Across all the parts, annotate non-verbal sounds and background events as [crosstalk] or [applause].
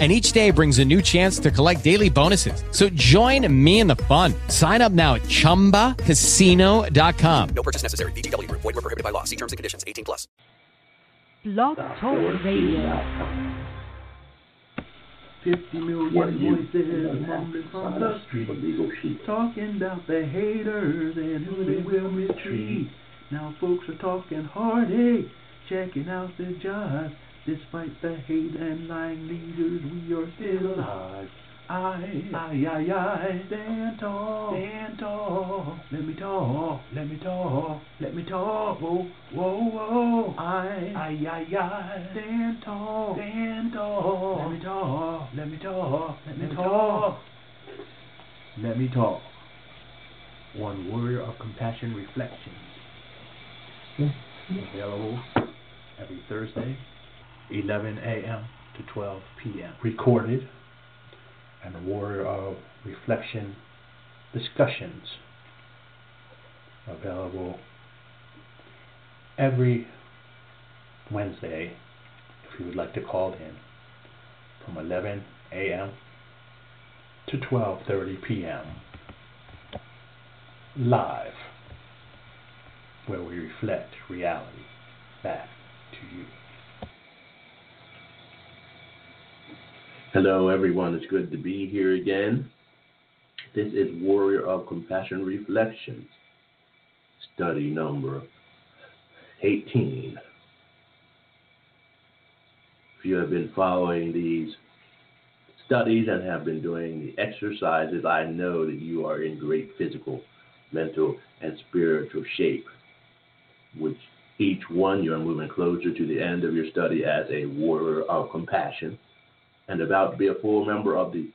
and each day brings a new chance to collect daily bonuses. So join me in the fun. Sign up now at ChumbaCasino.com. No purchase necessary. VGW. Void were prohibited by law. See terms and conditions. 18 plus. Blog Talk Radio. 50 million voices mumbling from the street, talking about the haters and who they will mistreat. Now folks are talking heartache, checking out the jobs. Despite the hate and lying leaders, we are still alive. I, I, I, I, stand tall, stand tall. Let me talk, let me talk, let me talk. Whoa, whoa, whoa. I, I, I, I, stand tall, stand tall. Let me talk, let me talk, let me talk. Let me talk. One warrior of compassion reflections. Available every Thursday 11 a.m. to 12 p.m. Recorded and Warrior of Reflection discussions available every Wednesday if you would like to call in from 11 a.m. to 12:30 p.m. live where we reflect reality back to you. Hello, everyone. It's good to be here again. This is Warrior of Compassion Reflections, study number 18. If you have been following these studies and have been doing the exercises, I know that you are in great physical, mental, and spiritual shape, which each one you're moving closer to the end of your study as a warrior of compassion and about to be a full member of the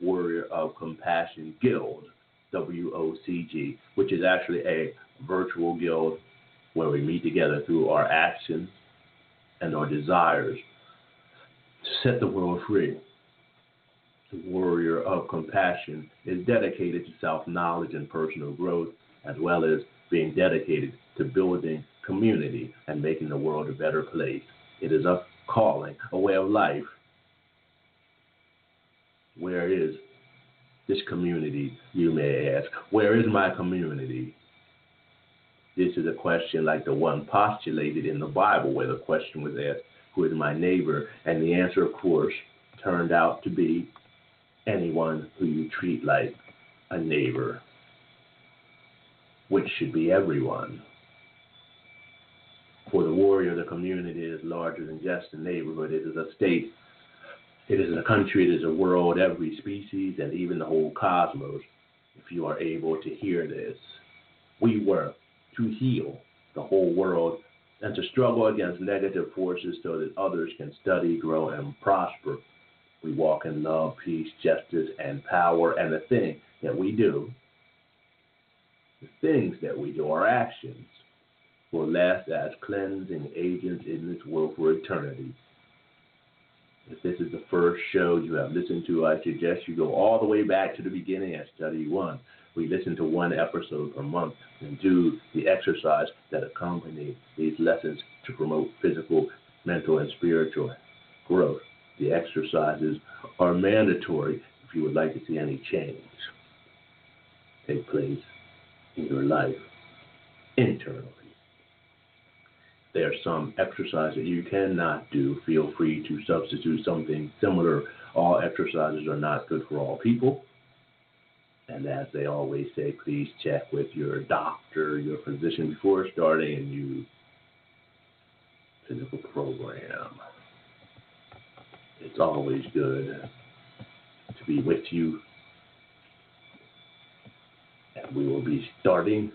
Warrior of Compassion Guild, WOCG, which is actually a virtual guild where we meet together through our actions and our desires to set the world free. The Warrior of Compassion is dedicated to self knowledge and personal growth, as well as being dedicated to building community and making the world a better place. It is a calling, a way of life where is this community, you may ask? Where is my community? This is a question like the one postulated in the Bible, where the question was asked, Who is my neighbor? And the answer, of course, turned out to be anyone who you treat like a neighbor, which should be everyone. For the warrior, the community is larger than just a neighborhood, it is a state it is a country, it is a world, every species, and even the whole cosmos, if you are able to hear this. We work to heal the whole world and to struggle against negative forces so that others can study, grow, and prosper. We walk in love, peace, justice, and power. And the thing that we do, the things that we do, our actions, will last as cleansing agents in this world for eternity. If this is the first show you have listened to, I suggest you go all the way back to the beginning at study one. We listen to one episode per month and do the exercise that accompany these lessons to promote physical, mental, and spiritual growth. The exercises are mandatory if you would like to see any change take place in your life internally there's some exercise that you cannot do, feel free to substitute something similar. All exercises are not good for all people. And as they always say, please check with your doctor, your physician before starting a new physical program. It's always good to be with you. And we will be starting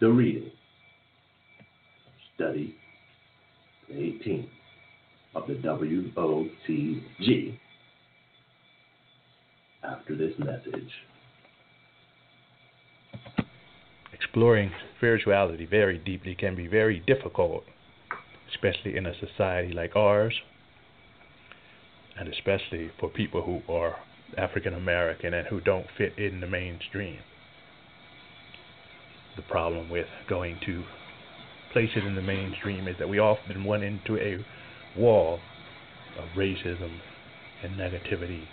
the reading study 18 of the WOCG after this message. Exploring spirituality very deeply can be very difficult, especially in a society like ours, and especially for people who are African American and who don't fit in the mainstream. The problem with going to places in the mainstream is that we often run into a wall of racism and negativity.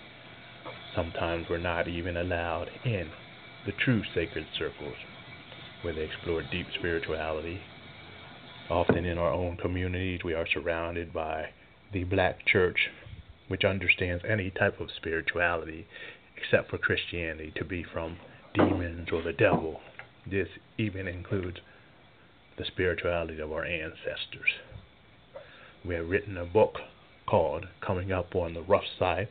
Sometimes we're not even allowed in the true sacred circles where they explore deep spirituality. Often in our own communities, we are surrounded by the black church, which understands any type of spirituality except for Christianity to be from demons or the devil. This even includes the spirituality of our ancestors. We have written a book called Coming Up on the Rough Side,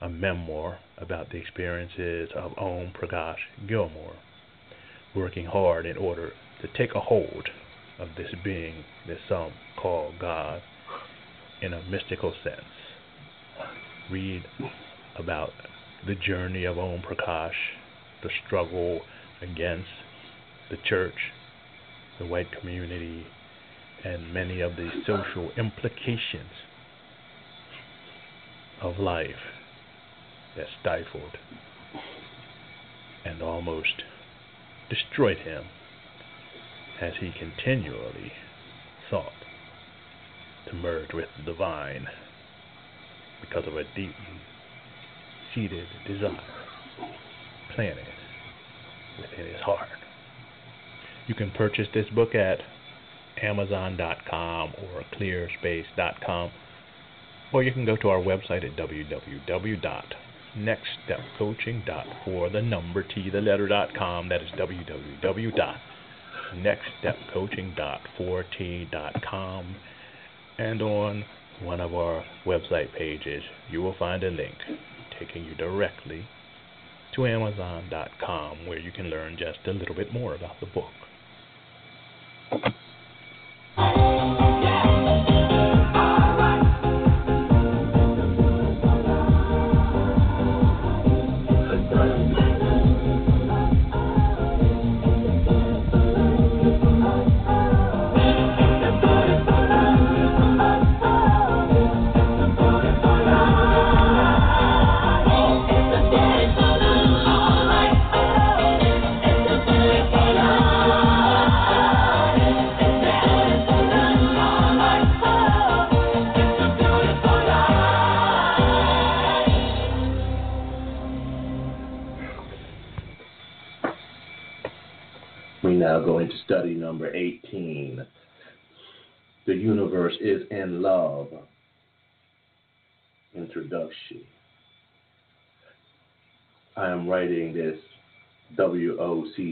a memoir about the experiences of Om Prakash Gilmore, working hard in order to take a hold of this being that some call God in a mystical sense. Read about the journey of Om Prakash, the struggle against the church, the white community, and many of the social implications of life that stifled and almost destroyed him as he continually sought to merge with the divine because of a deep seated desire planted within his heart. You can purchase this book at Amazon.com or CreateSpace.com, or you can go to our website at www.nextstepcoaching.for the number T the letter dot com. That is www.nextstepcoaching.4t.com, and on one of our website pages, you will find a link taking you directly to Amazon.com where you can learn just a little bit more about the book. Thank you.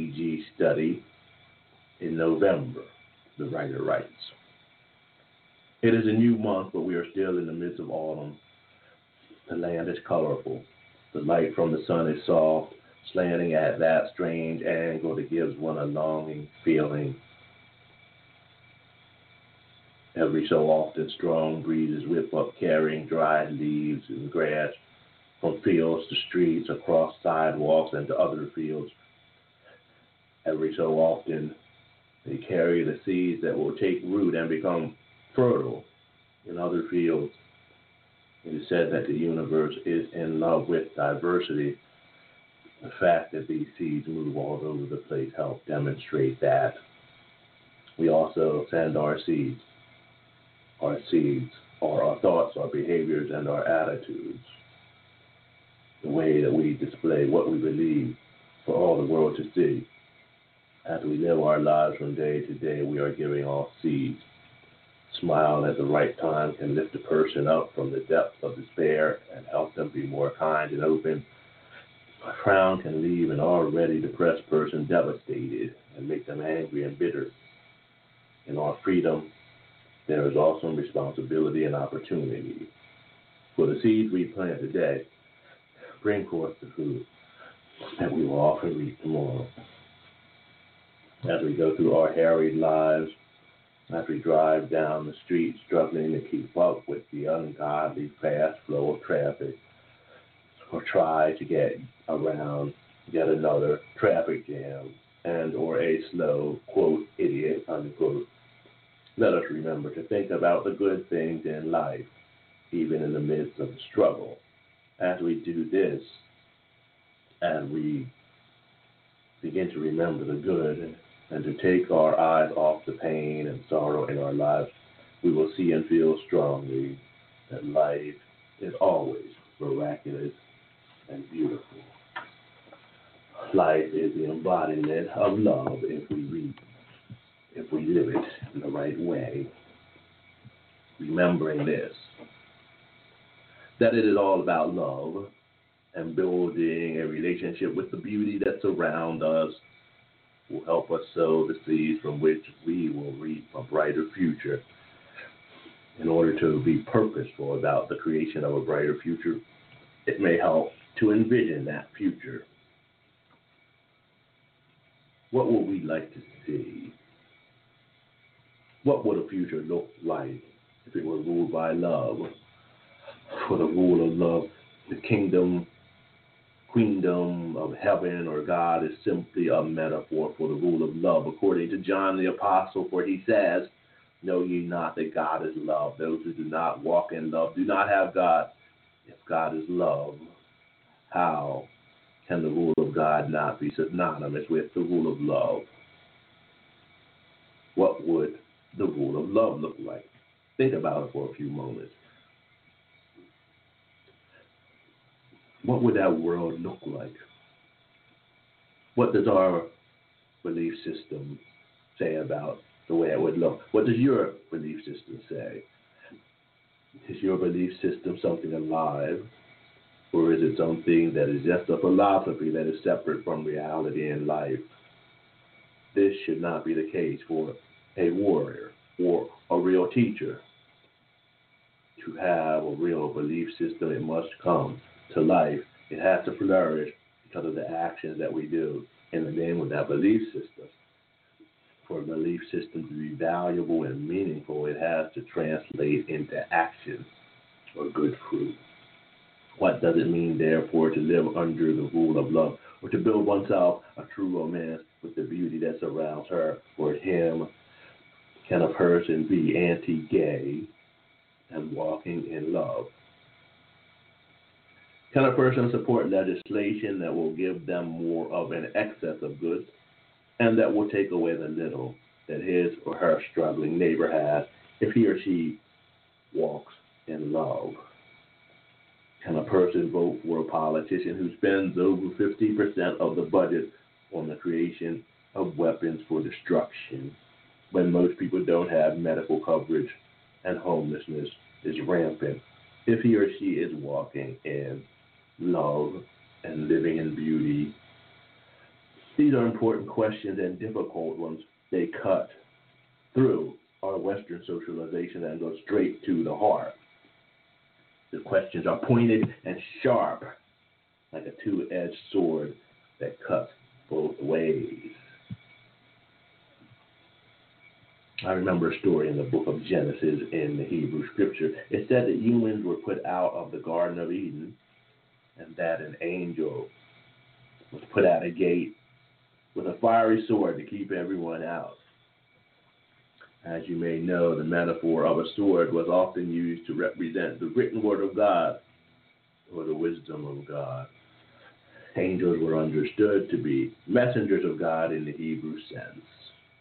WOCG study in November, the writer writes. It is a new month, but we are still in the midst of autumn. The land is colorful. The light from the sun is soft, slanting at that strange angle that gives one a longing feeling. Every so often, strong breezes whip up, carrying dried leaves and grass from fields to streets, across sidewalks, and to other fields. Every so often, they carry the seeds that will take root and become fertile in other fields. It is said that the universe is in love with diversity. The fact that these seeds move all over the place help demonstrate that. We also send our seeds. Our seeds are our thoughts, our behaviors, and our attitudes. The way that we display what we believe for all the world to see. As we live our lives from day to day, we are giving off seeds. Smile at the right time can lift a person up from the depths of despair and help them be more kind and open. A frown can leave an already depressed person devastated and make them angry and bitter. In our freedom, there is also responsibility and opportunity. For the seeds we plant today, bring forth the fruit that we will often reap tomorrow. As we go through our harried lives, as we drive down the street struggling to keep up with the ungodly fast flow of traffic, or try to get around yet another traffic jam, and or a slow, quote, idiot, unquote. Let us remember to think about the good things in life, even in the midst of the struggle. As we do this, and we begin to remember the good and to take our eyes off the pain and sorrow in our lives, we will see and feel strongly that life is always miraculous and beautiful. Life is the embodiment of love if we read, if we live it in the right way. Remembering this, that it is all about love and building a relationship with the beauty that surrounds us will help us sow the seeds from which we will reap a brighter future. In order to be purposeful about the creation of a brighter future, it may help to envision that future. What would we like to see? What would a future look like if it were ruled by love? For the rule of love, the kingdom, queendom of heaven or God is simply a metaphor for the rule of love, according to John the Apostle, for he says, Know ye not that God is love? Those who do not walk in love do not have God. If God is love, how can the rule of God not be synonymous with the rule of love? What would the rule of love look like? Think about it for a few moments. What would that world look like? What does our belief system say about the way it would look? What does your belief system say? Is your belief system something alive? Or is it something that is just a philosophy that is separate from reality and life? This should not be the case for a warrior or a real teacher. To have a real belief system, it must come to life. It has to flourish because of the actions that we do in the name of that belief system. For a belief system to be valuable and meaningful, it has to translate into action or good fruit. What does it mean, therefore, to live under the rule of love or to build oneself a true romance with the beauty that surrounds her or him? Can a person be anti gay and walking in love? Can a person support legislation that will give them more of an excess of goods and that will take away the little that his or her struggling neighbor has if he or she walks in love? Can a person vote for a politician who spends over 50% of the budget on the creation of weapons for destruction when most people don't have medical coverage and homelessness is rampant if he or she is walking in love and living in beauty? These are important questions and difficult ones. They cut through our Western socialization and go straight to the heart. The questions are pointed and sharp, like a two edged sword that cuts both ways. I remember a story in the book of Genesis in the Hebrew scripture. It said that humans were put out of the Garden of Eden and that an angel was put at a gate with a fiery sword to keep everyone out. As you may know, the metaphor of a sword was often used to represent the written word of God or the wisdom of God. Angels were understood to be messengers of God in the Hebrew sense.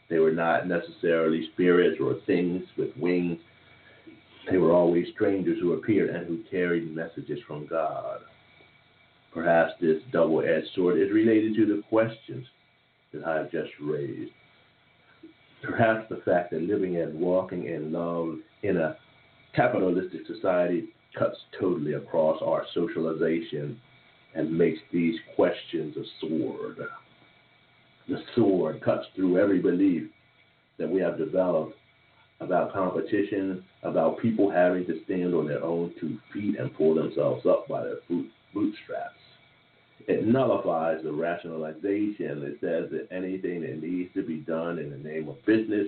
They were not necessarily spirits or things with wings. They were always strangers who appeared and who carried messages from God. Perhaps this double edged sword is related to the questions that I have just raised. Perhaps the fact that living and walking in love in a capitalistic society cuts totally across our socialization and makes these questions a sword. The sword cuts through every belief that we have developed about competition, about people having to stand on their own two feet and pull themselves up by their bootstraps. It nullifies the rationalization that says that anything that needs to be done in the name of business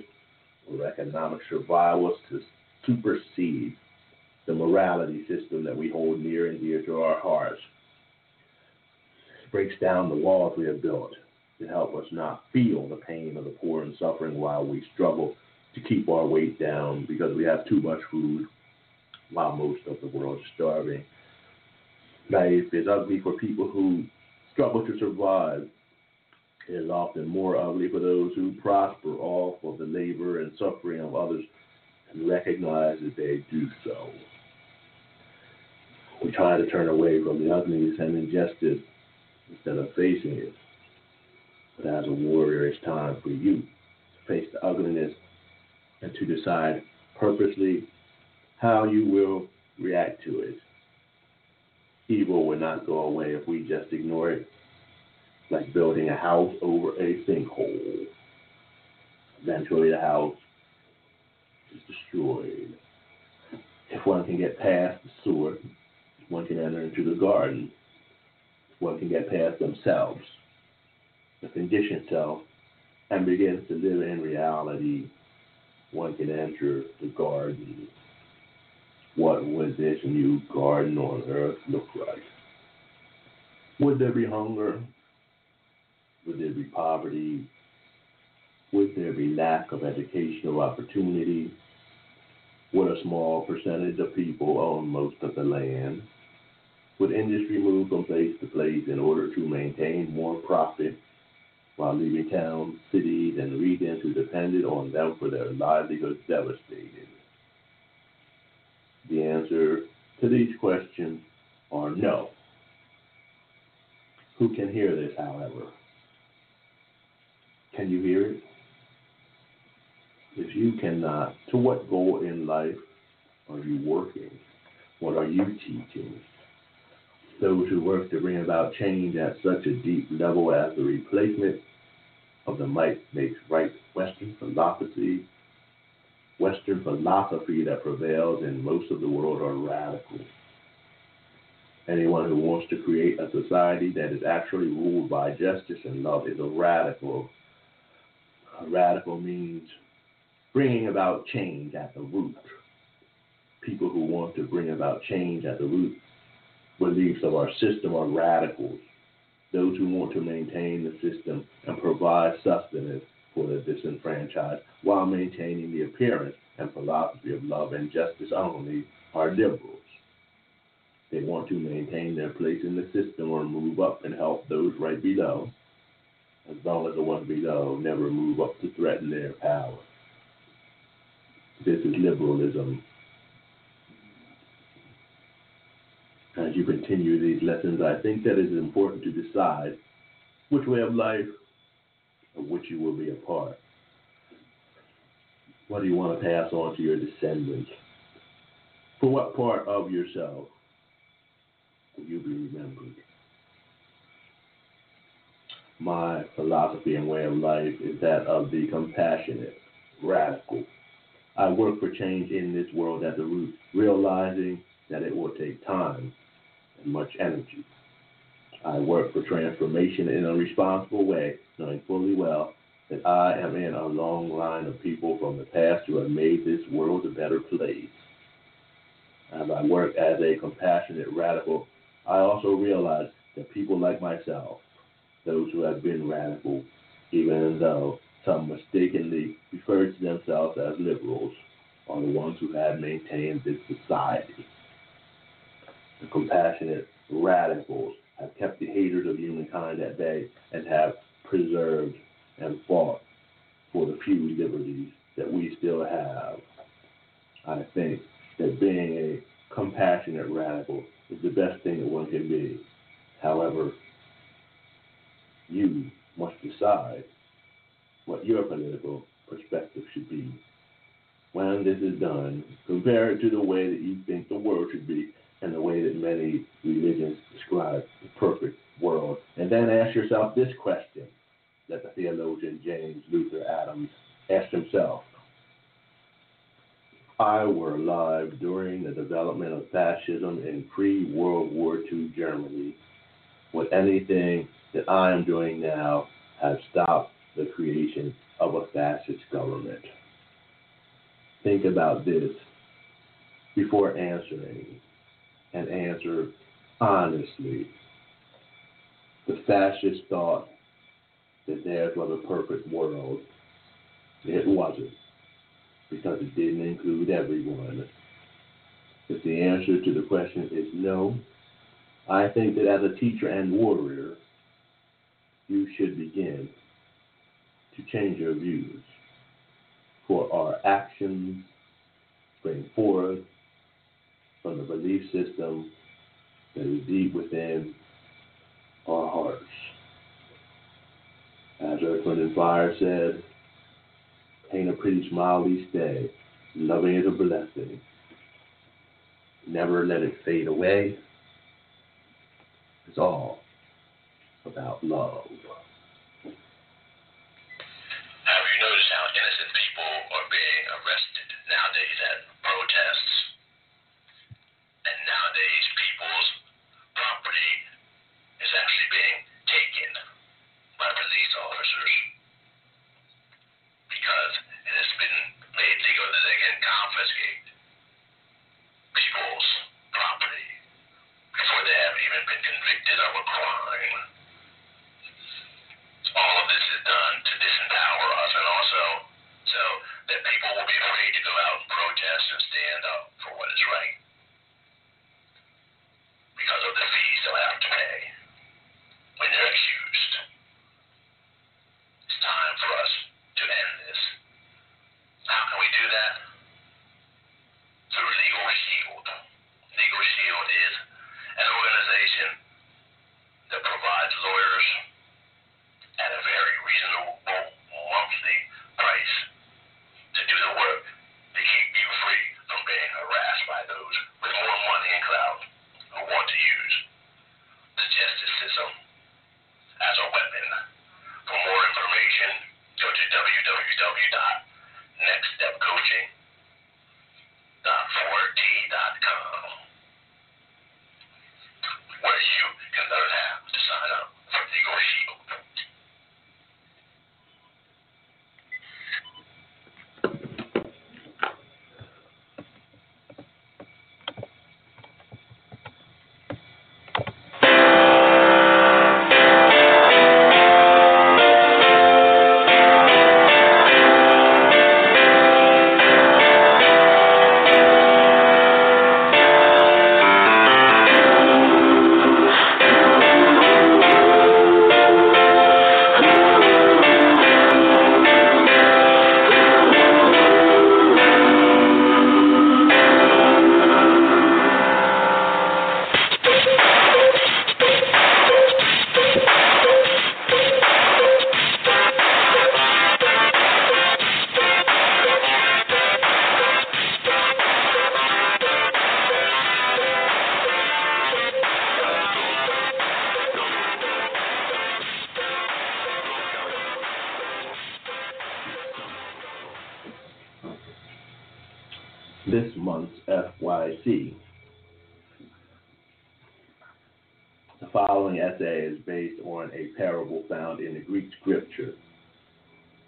or economic survival to supersede the morality system that we hold near and dear to our hearts. It breaks down the walls we have built to help us not feel the pain of the poor and suffering while we struggle to keep our weight down because we have too much food while most of the world is starving. Life is ugly for people who struggle to survive. It is often more ugly for those who prosper off of the labor and suffering of others and recognize that they do so. We try to turn away from the ugliness and injustice instead of facing it. But as a warrior, it's time for you to face the ugliness and to decide purposely how you will react to it. Evil will not go away if we just ignore it, like building a house over a sinkhole. Eventually, the house is destroyed. If one can get past the sewer, one can enter into the garden. One can get past themselves, the conditioned self, and begins to live in reality. One can enter the garden. What would this new garden on earth look like? Would there be hunger? Would there be poverty? Would there be lack of educational opportunity? Would a small percentage of people own most of the land? Would industry move from place to place in order to maintain more profit while leaving towns, cities, and regions who depended on them for their livelihoods devastated? The answer to these questions are no. Who can hear this, however? Can you hear it? If you cannot, to what goal in life are you working? What are you teaching? Those who work to bring about change at such a deep level as the replacement of the might makes right Western philosophy, Western philosophy that prevails in most of the world are radical. Anyone who wants to create a society that is actually ruled by justice and love is a radical. A radical means bringing about change at the root. People who want to bring about change at the root beliefs of our system are radicals. Those who want to maintain the system and provide sustenance for the disenfranchised while maintaining the appearance and philosophy of love and justice only are liberals. They want to maintain their place in the system or move up and help those right below, as long as the ones below never move up to threaten their power. This is liberalism. As you continue these lessons, I think that it is important to decide which way of life of which you will be a part. What do you want to pass on to your descendants? For what part of yourself will you be remembered? My philosophy and way of life is that of the compassionate, radical. I work for change in this world at the root, realizing that it will take time and much energy. I work for transformation in a responsible way, knowing fully well that I am in a long line of people from the past who have made this world a better place. As I work as a compassionate radical, I also realize that people like myself, those who have been radical, even though some mistakenly refer to themselves as liberals, are the ones who have maintained this society. The compassionate radicals have kept the haters of humankind at bay and have preserved and fought for the few liberties that we still have. I think that being a compassionate radical is the best thing that one can be. However, you must decide what your political perspective should be. When this is done, compare it to the way that you think the world should be and the way that many religions describe the perfect world. And then ask yourself this question that the theologian James Luther Adams asked himself. I were alive during the development of fascism in pre World War II Germany, would anything that I am doing now have stopped the creation of a fascist government? Think about this before answering and answer honestly. The fascist thought that theirs was a perfect world. It wasn't, because it didn't include everyone. If the answer to the question is no, I think that as a teacher and warrior, you should begin to change your views. For our actions spring forth from the belief system that is deep within our hearts. As Earth, Wind, and Fire said, paint a pretty smile each day. Loving is a blessing. Never let it fade away. It's all about love. Right a parable found in the Greek scripture.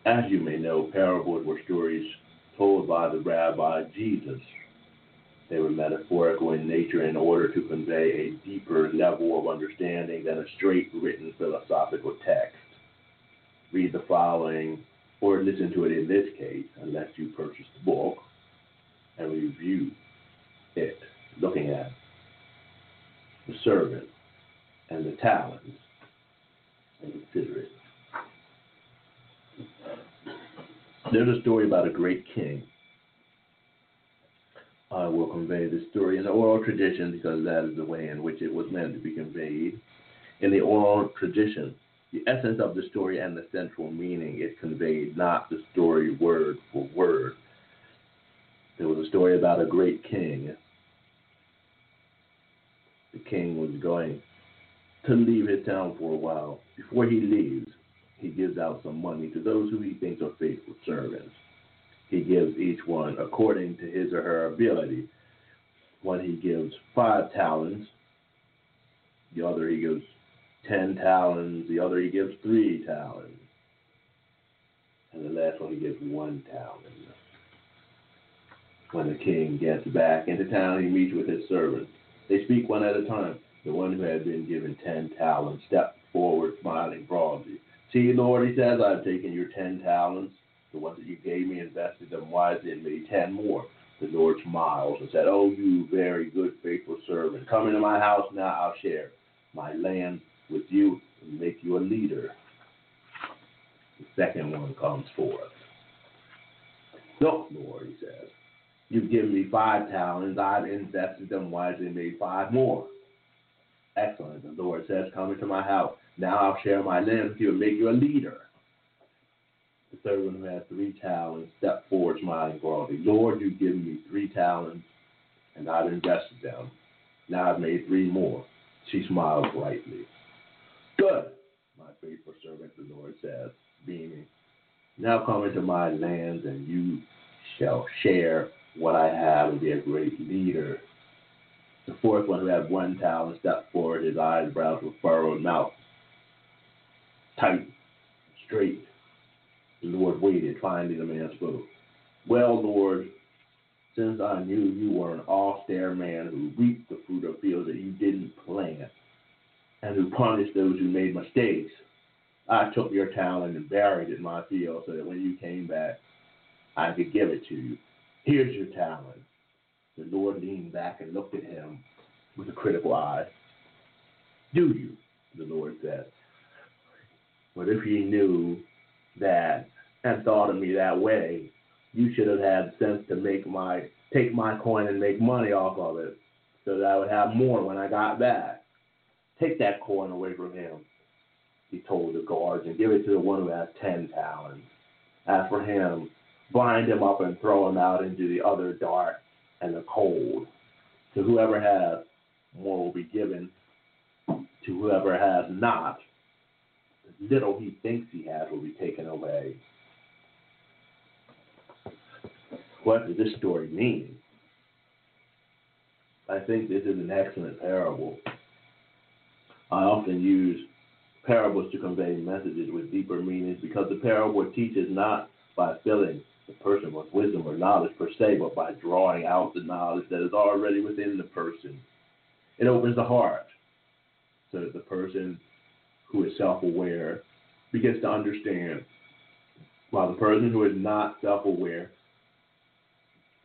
As you may know, parables were stories told by the rabbi Jesus. They were metaphorical in nature in order to convey a deeper level of understanding than a straight written philosophical text. Read the following, or listen to it in this case, unless you purchase the book, and review it, looking at the servant and the talents, consider it. There's a story about a great king. I will convey this story in the oral tradition because that is the way in which it was meant to be conveyed. In the oral tradition, the essence of the story and the central meaning is conveyed, not the story word for word. There was a story about a great king. The king was going to leave his town for a while. Before he leaves, he gives out some money to those who he thinks are faithful servants. He gives each one according to his or her ability. One he gives five talents, the other he gives ten talents, the other he gives three talents, and the last one he gives one talent. When the king gets back into town, he meets with his servants. They speak one at a time. The one who had been given ten talents stepped forward, smiling broadly. See, Lord, he says, I've taken your ten talents, the ones that you gave me, invested them wisely, and made ten more. The Lord smiles and said, Oh, you very good, faithful servant, come into my house now, I'll share my land with you and make you a leader. The second one comes forth. Look, Lord, he says, you've given me five talents. I've invested them wisely and made five more. Excellent. The Lord says, Come into my house. Now I'll share my land with you and make you a leader. The one who has three talents stepped forward, smiling broadly. Lord, you've given me three talents, and I've invested them. Now I've made three more. She smiled brightly. Good, my faithful servant, the Lord says, beaming. Now come into my lands, and you shall share what I have and be a great leader. The fourth one, who had one talent, stepped forward. His eyebrows were furrowed, mouth tight, straight. The Lord waited. finding the man spoke. Well, Lord, since I knew you were an austere man who reaped the fruit of fields that you didn't plant, and who punished those who made mistakes, I took your talent and buried it in my field so that when you came back, I could give it to you. Here's your talent. The Lord leaned back and looked at him with a critical eye. Do you? The Lord said. But if you knew that and thought of me that way, you should have had sense to make my take my coin and make money off of it so that I would have more when I got back. Take that coin away from him, he told the guards, and give it to the one who has ten talents. As for him, bind him up and throw him out into the other dark and the cold. To whoever has, more will be given. To whoever has not, little he thinks he has will be taken away. What does this story mean? I think this is an excellent parable. I often use parables to convey messages with deeper meanings because the parable teaches not by filling the person with wisdom or knowledge per se, but by drawing out the knowledge that is already within the person. It opens the heart so that the person who is self aware begins to understand, while the person who is not self aware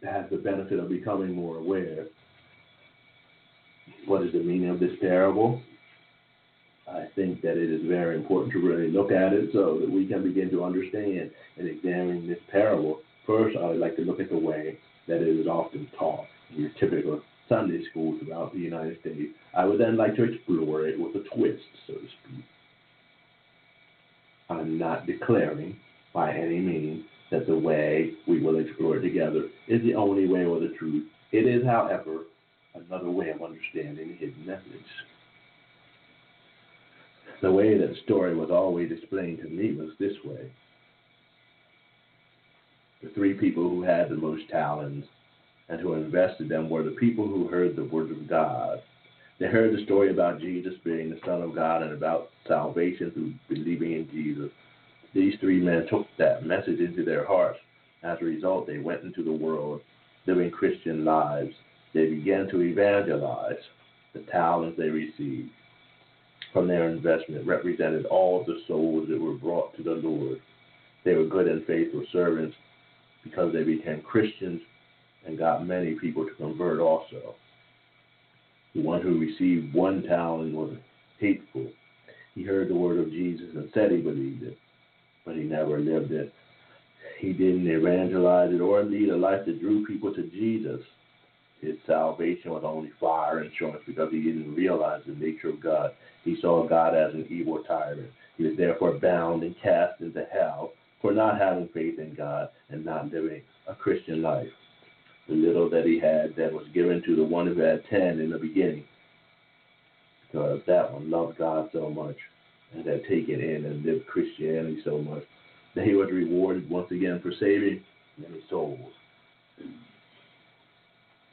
has the benefit of becoming more aware. What is the meaning of this parable? I think that it is very important to really look at it so that we can begin to understand and examine this parable. First, I would like to look at the way that it is often taught in your typical Sunday school throughout the United States. I would then like to explore it with a twist, so to speak. I'm not declaring by any means that the way we will explore together is the only way or the truth. It is, however, another way of understanding hidden message. The way that story was always explained to me was this way. The three people who had the most talents and who invested them were the people who heard the word of God. They heard the story about Jesus being the Son of God and about salvation through believing in Jesus. These three men took that message into their hearts. As a result, they went into the world living Christian lives. They began to evangelize. The talents they received from their investment represented all the souls that were brought to the Lord. They were good and faithful servants because they became Christians and got many people to convert also. The one who received one talent was hateful. He heard the word of Jesus and said he believed it, but he never lived it. He didn't evangelize it or lead a life that drew people to Jesus. His salvation was only fire insurance because he didn't realize the nature of God. He saw God as an evil tyrant. He was therefore bound and cast into hell for not having faith in God and not living a Christian life. The little that he had that was given to the one who had ten in the beginning, because that one loved God so much and had taken in and lived Christianity so much that he was rewarded once again for saving many souls.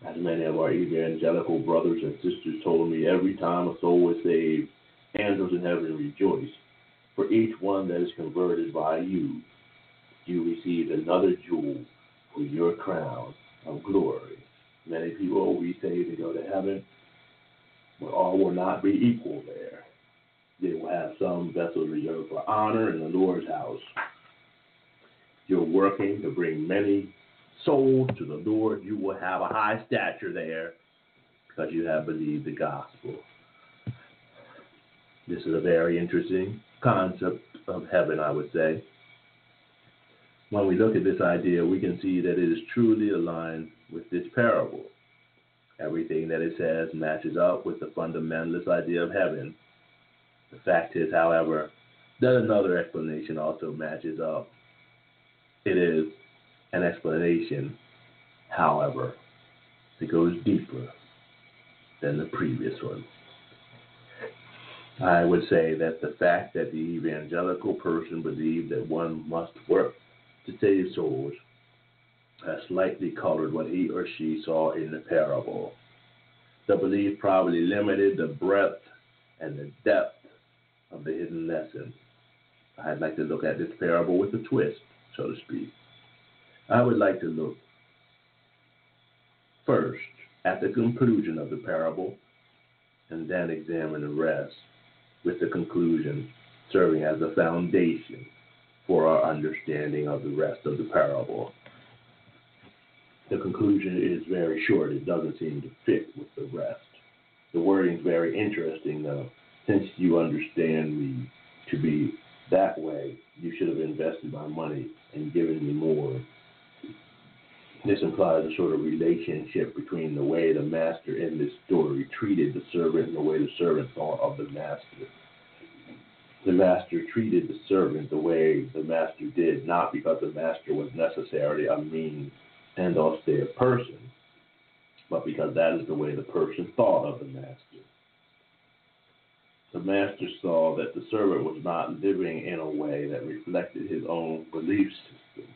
As many of our evangelical brothers and sisters told me, every time a soul is saved, angels in heaven rejoice. For each one that is converted by you, you receive another jewel for your crown of glory. Many people be saved and go to heaven, but all will not be equal there. They will have some vessels reserved for honor in the Lord's house. You're working to bring many souls to the Lord. You will have a high stature there because you have believed the gospel. This is a very interesting concept of heaven, I would say. When we look at this idea, we can see that it is truly aligned with this parable. Everything that it says matches up with the fundamentalist idea of heaven. The fact is, however, that another explanation also matches up. It is an explanation, however, that goes deeper than the previous one. I would say that the fact that the evangelical person believed that one must work to save souls has slightly colored what he or she saw in the parable. The belief probably limited the breadth and the depth of the hidden lesson. I'd like to look at this parable with a twist, so to speak. I would like to look first at the conclusion of the parable and then examine the rest, with the conclusion serving as a foundation for our understanding of the rest of the parable. The conclusion is very short. It doesn't seem to fit with the rest. The wording is very interesting, though. Since you understand me to be that way, you should have invested my money and given me more. This implies a sort of relationship between the way the master in this story treated the servant and the way the servant thought of the master. The master treated the servant the way the master did, not because the master was necessarily a mean and austere person, but because that is the way the person thought of the master. The master saw that the servant was not living in a way that reflected his own belief system.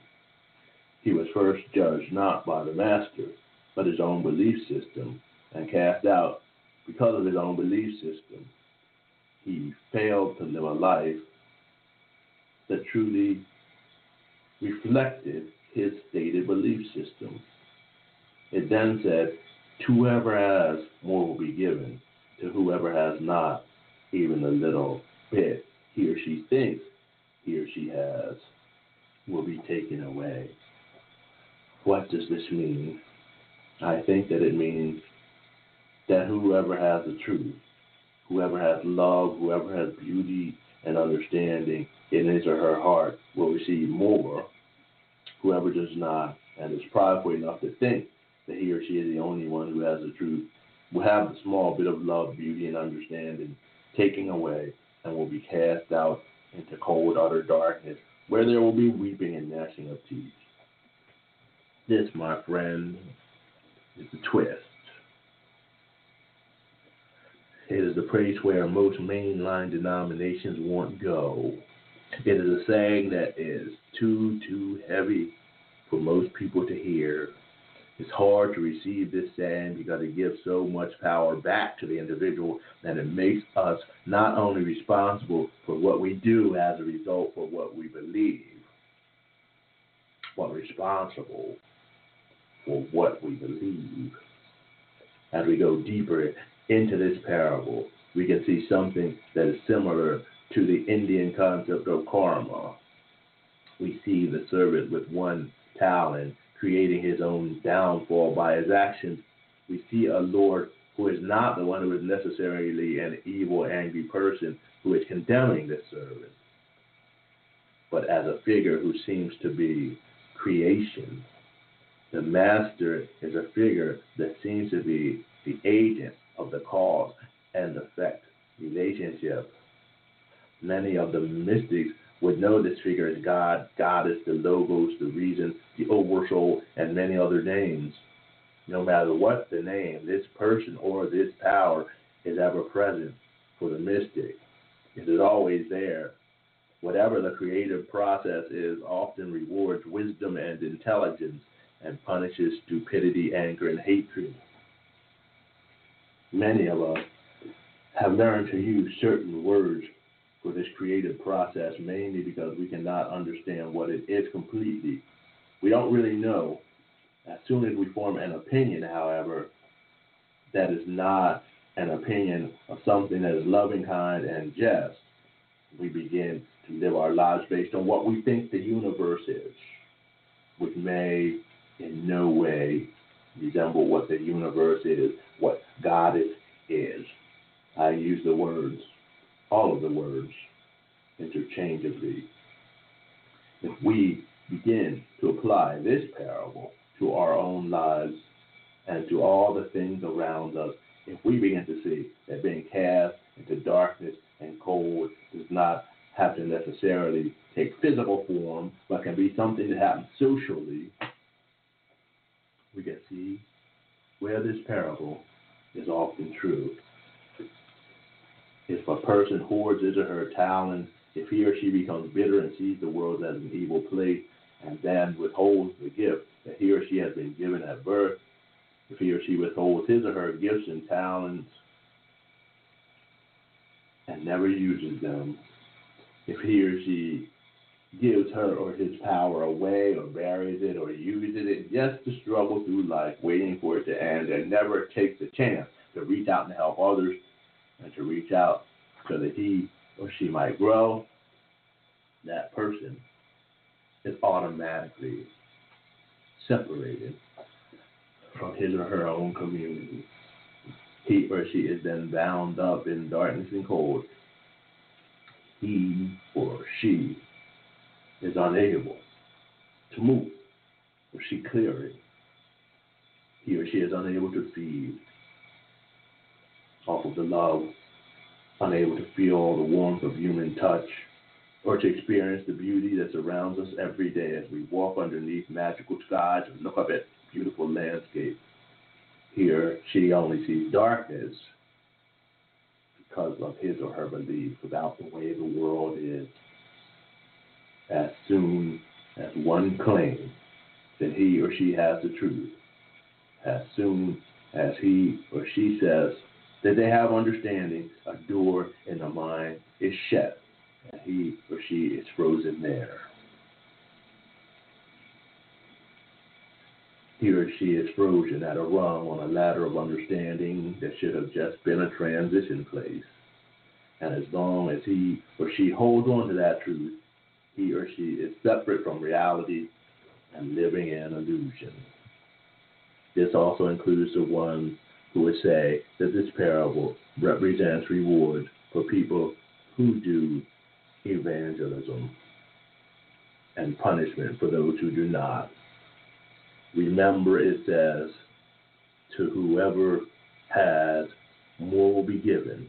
He was first judged not by the master, but his own belief system, and cast out because of his own belief system. He failed to live a life that truly reflected his stated belief system. It then said, To whoever has, more will be given. To whoever has not, even a little bit he or she thinks he or she has, will be taken away. What does this mean? I think that it means that whoever has the truth, whoever has love, whoever has beauty and understanding in his or her heart will receive more. Whoever does not and is prideful enough to think that he or she is the only one who has the truth will have the small bit of love, beauty, and understanding taken away and will be cast out into cold, utter darkness where there will be weeping and gnashing of teeth. This, my friend, is the twist. It is the place where most mainline denominations won't go. It is a saying that is too, too heavy for most people to hear. It's hard to receive this saying because it gives so much power back to the individual that it makes us not only responsible for what we do as a result for what we believe, but responsible for what we believe. As we go deeper into this parable, we can see something that is similar to the Indian concept of karma. We see the servant with one talent creating his own downfall by his actions. We see a Lord who is not the one who is necessarily an evil, angry person who is condemning this servant, but as a figure who seems to be creation. The master is a figure that seems to be the agent of the cause and effect relationship. Many of the mystics would know this figure as God, Goddess, the Logos, the Reason, the Oversoul, and many other names. No matter what the name, this person or this power is ever present for the mystic. It is always there. Whatever the creative process is, often rewards wisdom and intelligence and punishes stupidity, anger, and hatred. Many of us have learned to use certain words for this creative process mainly because we cannot understand what it is completely. We don't really know. As soon as we form an opinion, however, that is not an opinion of something that is loving, kind, and just, we begin to live our lives based on what we think the universe is, which may in no way resemble what the universe is, God is. is. I use the words, all of the words, interchangeably. If we begin to apply this parable to our own lives and to all the things around us, if we begin to see that being cast into darkness and cold does not have to necessarily take physical form, but can be something that happens socially, we can see where this parable is often true. If a person hoards his or her talent, if he or she becomes bitter and sees the world as an evil place, and then withholds the gift that he or she has been given at birth, if he or she withholds his or her gifts and talents and never uses them, if he or she gives her or his power away or buries it or uses it just to struggle through life, waiting for it to end, and never takes the chance to reach out and help others and to reach out so that he or she might grow, that person is automatically separated from his or her own community. He or she is then bound up in darkness and cold. He or she is unable to move or she clearing. He or she is unable to feed off of the love, unable to feel the warmth of human touch, or to experience the beauty that surrounds us every day as we walk underneath magical skies and look up at beautiful landscapes. Here, she only sees darkness because of his or her belief about the way the world is. As soon as one claims that he or she has the truth, as soon as he or she says that they have understanding, a door in the mind is shut, and he or she is frozen there. He or she is frozen at a rung on a ladder of understanding that should have just been a transition place. And as long as he or she holds on to that truth, he or she is separate from reality and living in illusion. This also includes the one who would say that this parable represents reward for people who do evangelism and punishment for those who do not. Remember, it says, to whoever has, more will be given.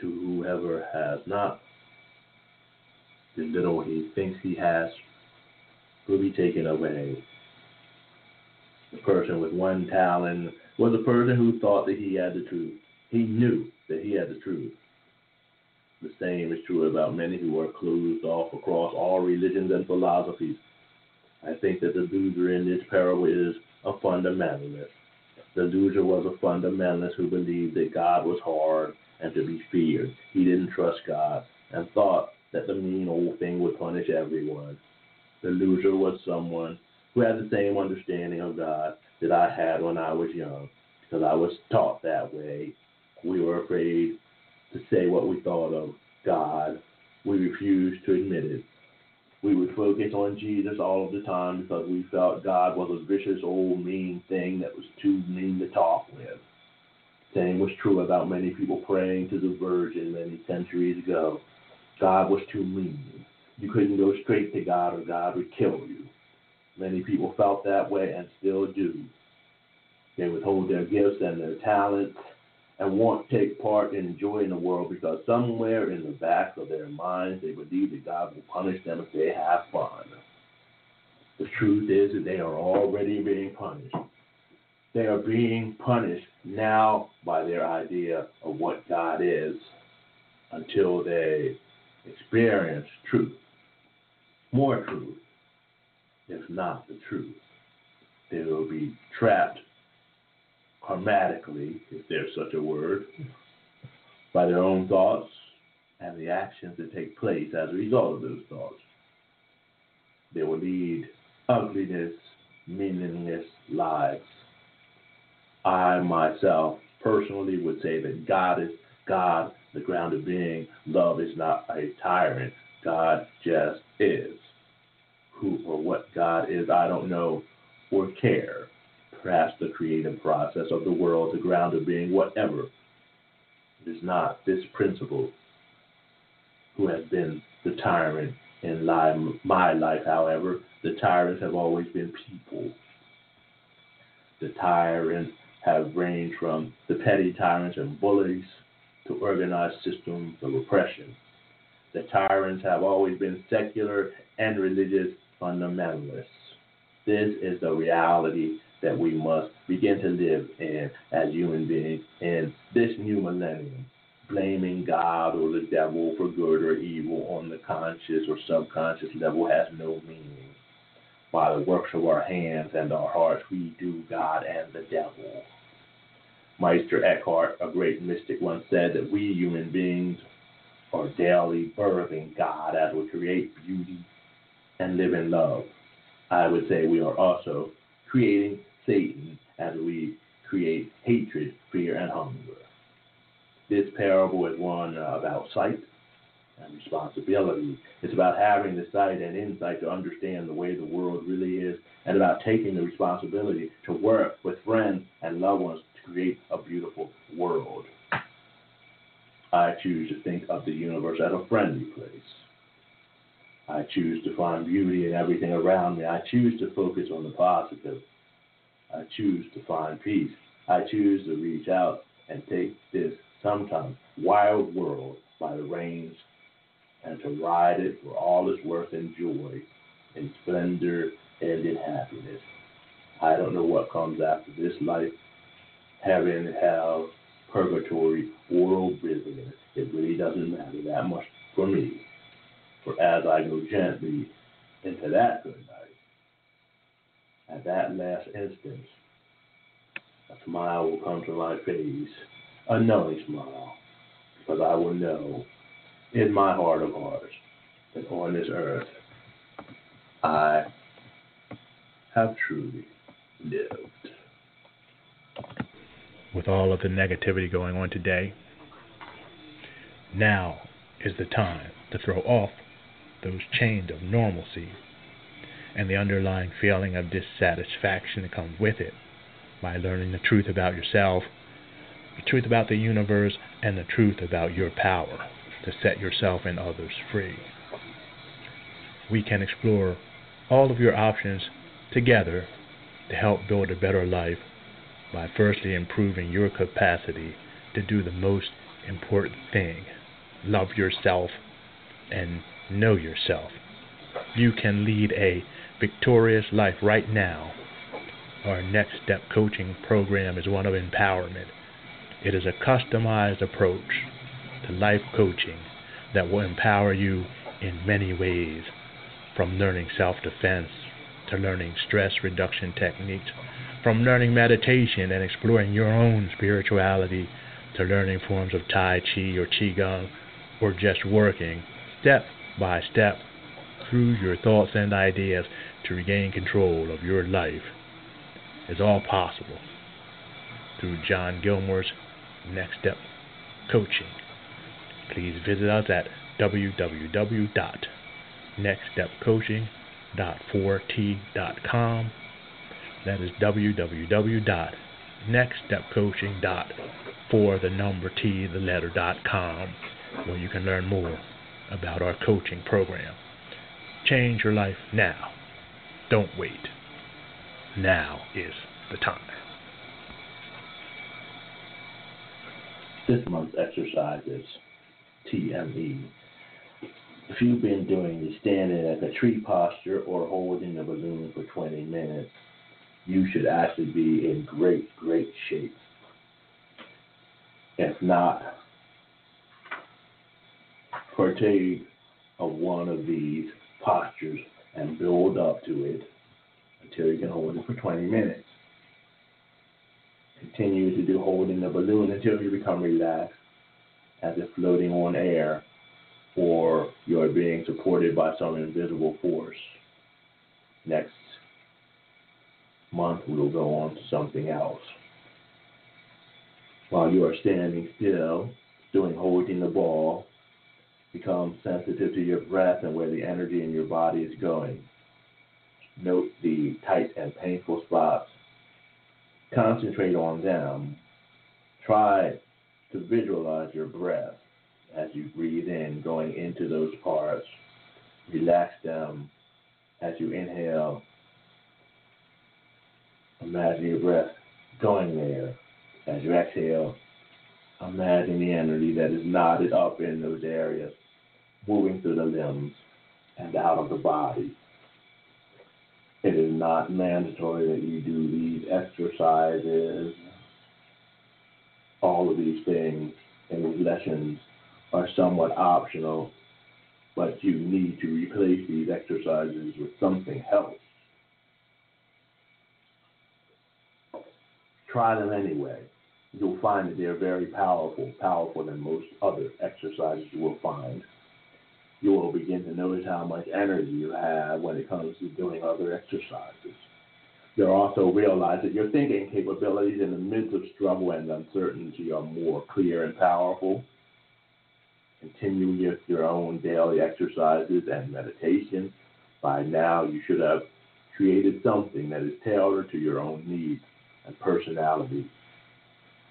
To whoever has not, the little he thinks he has will be taken away. The person with one talent was a person who thought that he had the truth. He knew that he had the truth. The same is true about many who are closed off across all religions and philosophies. I think that the loser in this parable is a fundamentalist. The loser was a fundamentalist who believed that God was hard and to be feared. He didn't trust God and thought that the mean old thing would punish everyone. The loser was someone who had the same understanding of God that I had when I was young, because I was taught that way. We were afraid to say what we thought of God. We refused to admit it. We would focus on Jesus all of the time because we felt God was a vicious old mean thing that was too mean to talk with. Same was true about many people praying to the Virgin many centuries ago. God was too mean. You couldn't go straight to God or God would kill you. Many people felt that way and still do. They withhold their gifts and their talents and won't take part in enjoying the world because somewhere in the back of their minds they believe that God will punish them if they have fun. The truth is that they are already being punished. They are being punished now by their idea of what God is until they experience truth, more truth, if not the truth. They will be trapped karmatically, if there's such a word, by their own thoughts and the actions that take place as a result of those thoughts. They will lead ugliness, meaningless lives. I myself personally would say that God is God, the ground of being. Love is not a tyrant. God just is. Who or what God is, I don't know or care. Perhaps the creative process of the world, the ground of being, whatever. It is not this principle who has been the tyrant in my life, however. The tyrants have always been people. The tyrants have ranged from the petty tyrants and bullies to organized systems of oppression. The tyrants have always been secular and religious fundamentalists. This is the reality that we must begin to live in as human beings in this new millennium. Blaming God or the devil for good or evil on the conscious or subconscious level has no meaning. By the works of our hands and our hearts, we do God and the devil. Meister Eckhart, a great mystic, once said that we human beings are daily birthing God as we create beauty and live in love. I would say we are also creating Satan as we create hatred, fear, and hunger. This parable is one about sight and responsibility. It's about having the sight and insight to understand the way the world really is and about taking the responsibility to work with friends and loved ones create a beautiful world. I choose to think of the universe as a friendly place. I choose to find beauty in everything around me. I choose to focus on the positive. I choose to find peace. I choose to reach out and take this sometimes wild world by the reins and to ride it for all its worth and joy, in splendor and in happiness. I don't know what comes after this life, heaven, hell, purgatory, or oblivion. It really doesn't matter that much for me. For as I go gently into that good night, at that last instant, a smile will come to my face, a knowing smile, because I will know in my heart of hearts that on this earth I have truly lived with all of the negativity going on today, now is the time to throw off those chains of normalcy and the underlying feeling of dissatisfaction that comes with it by learning the truth about yourself, the truth about the universe, and the truth about your power to set yourself and others free. We can explore all of your options together to help build a better life by firstly improving your capacity to do the most important thing love yourself and know yourself. You can lead a victorious life right now. Our next step coaching program is one of empowerment. It is a customized approach to life coaching that will empower you in many ways, from learning self defense to learning stress reduction techniques from learning meditation and exploring your own spirituality to learning forms of Tai Chi or Qigong or just working step by step through your thoughts and ideas to regain control of your life is all possible through John Gilmore's Next Step Coaching. Please visit us at www.nextstepcoaching.4t.com that is www.nextstepcoaching.for the number T, the letter dot com, where you can learn more about our coaching program. Change your life now. Don't wait. Now is the time. This month's exercise is TME. If you've been doing the standing at the tree posture or holding the balloon for 20 minutes, you should actually be in great, great shape. If not, partake of one of these postures and build up to it until you can hold it for 20 minutes. Continue to do holding the balloon until you become relaxed, as if floating on air, or you're being supported by some invisible force. Next month we'll go on to something else. While you are standing still, doing holding the ball, become sensitive to your breath and where the energy in your body is going. Note the tight and painful spots. Concentrate on them. Try to visualize your breath as you breathe in, going into those parts. Relax them as you inhale. Imagine your breath going there. As you exhale, imagine the energy that is knotted up in those areas, moving through the limbs and out of the body. It is not mandatory that you do these exercises. All of these things and these lessons are somewhat optional, but you need to replace these exercises with something else. Try them anyway. You'll find that they're very powerful, powerful than most other exercises you will find. You will begin to notice how much energy you have when it comes to doing other exercises. You'll also realize that your thinking capabilities in the midst of struggle and uncertainty are more clear and powerful. Continue with your own daily exercises and meditation. By now, you should have created something that is tailored to your own needs and personality.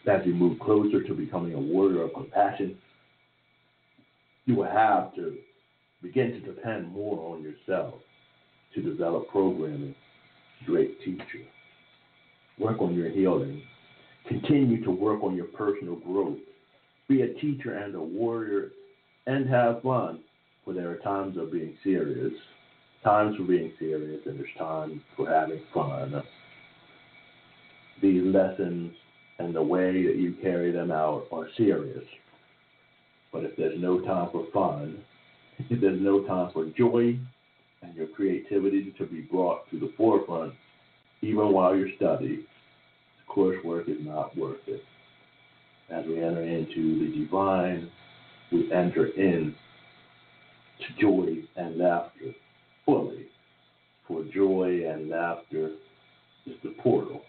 As you move closer to becoming a warrior of compassion, you will have to begin to depend more on yourself to develop programming. Great teacher. Work on your healing. Continue to work on your personal growth. Be a teacher and a warrior and have fun, for there are times of being serious, times for being serious, and there's times for having fun. These lessons and the way that you carry them out are serious. But if there's no time for fun, [laughs] if there's no time for joy and your creativity to be brought to the forefront, even while you study, the coursework is not worth it. As we enter into the divine, we enter in to joy and laughter fully. For joy and laughter is the portal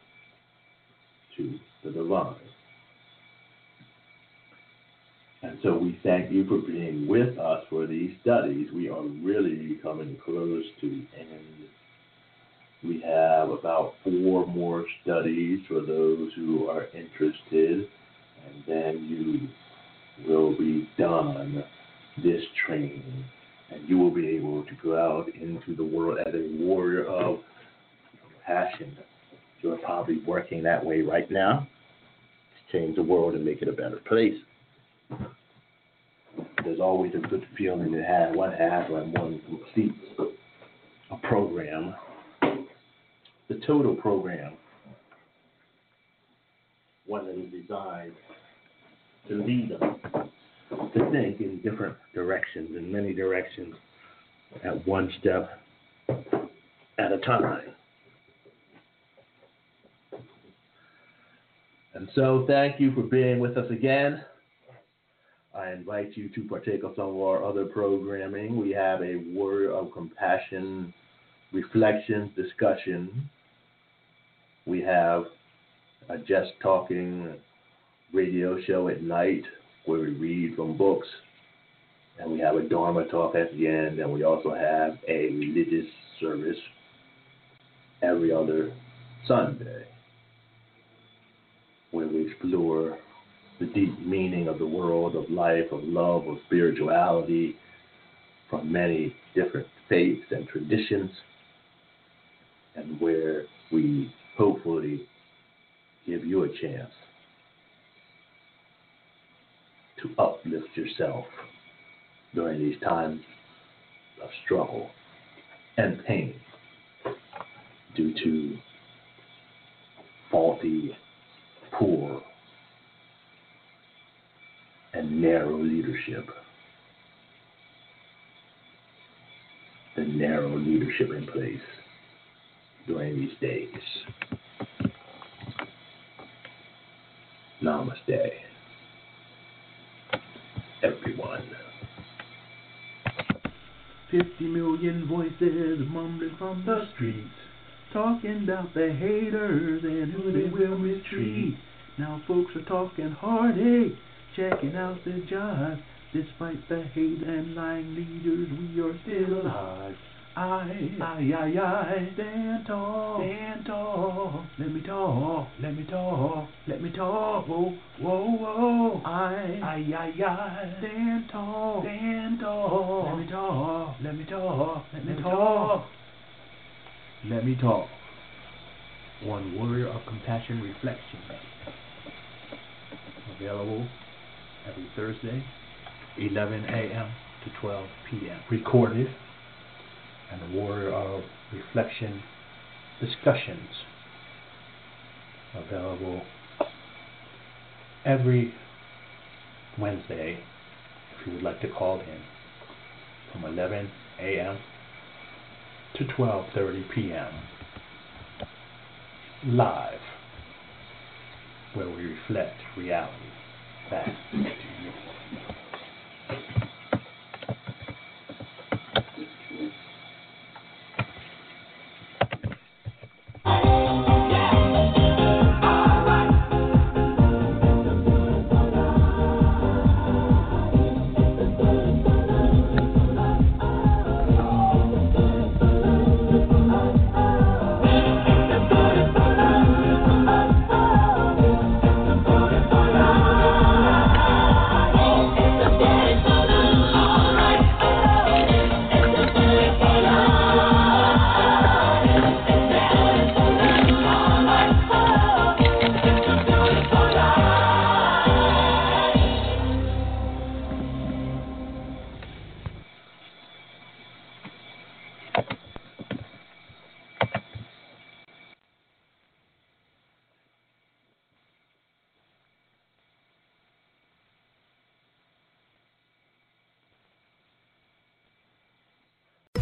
to the divine. And so we thank you for being with us for these studies. We are really coming close to the end. We have about four more studies for those who are interested, and then you will be done this training, and you will be able to go out into the world as a warrior of compassion. You're probably working that way right now to change the world and make it a better place there's always a good feeling to have one has when one completes a program, the total program, one that is designed to lead us to think in different directions, in many directions, at one step at a time. And so, thank you for being with us again. I invite you to partake of some of our other programming. We have a word of compassion, reflection, discussion. We have a just talking radio show at night where we read from books. And we have a Dharma talk at the end. And we also have a religious service every other Sunday explore the deep meaning of the world, of life, of love, of spirituality from many different faiths and traditions, and where we hopefully give you a chance to uplift yourself during these times of struggle and pain due to faulty, poor, and narrow leadership. The narrow leadership in place during these days. Namaste, everyone. 50 million voices mumbling from the streets, talking about the haters and who they will mistreat. Now folks are talking heartache, checking out the jive. Despite the hate and lying leaders, we are still alive. I, I, I, I, stand tall, stand tall. Let me talk, let me talk, let me talk. Whoa, whoa, whoa. I, I, I, I, stand tall, stand tall. Let me talk, let me talk, let me talk. Let me talk. One Warrior of Compassion Reflection Available every Thursday, 11 a.m. to 12 p.m. Recorded and the Warrior of Reflection discussions available every Wednesday if you would like to call in from 11 a.m. to 12:30 p.m. live where we reflect reality back to you.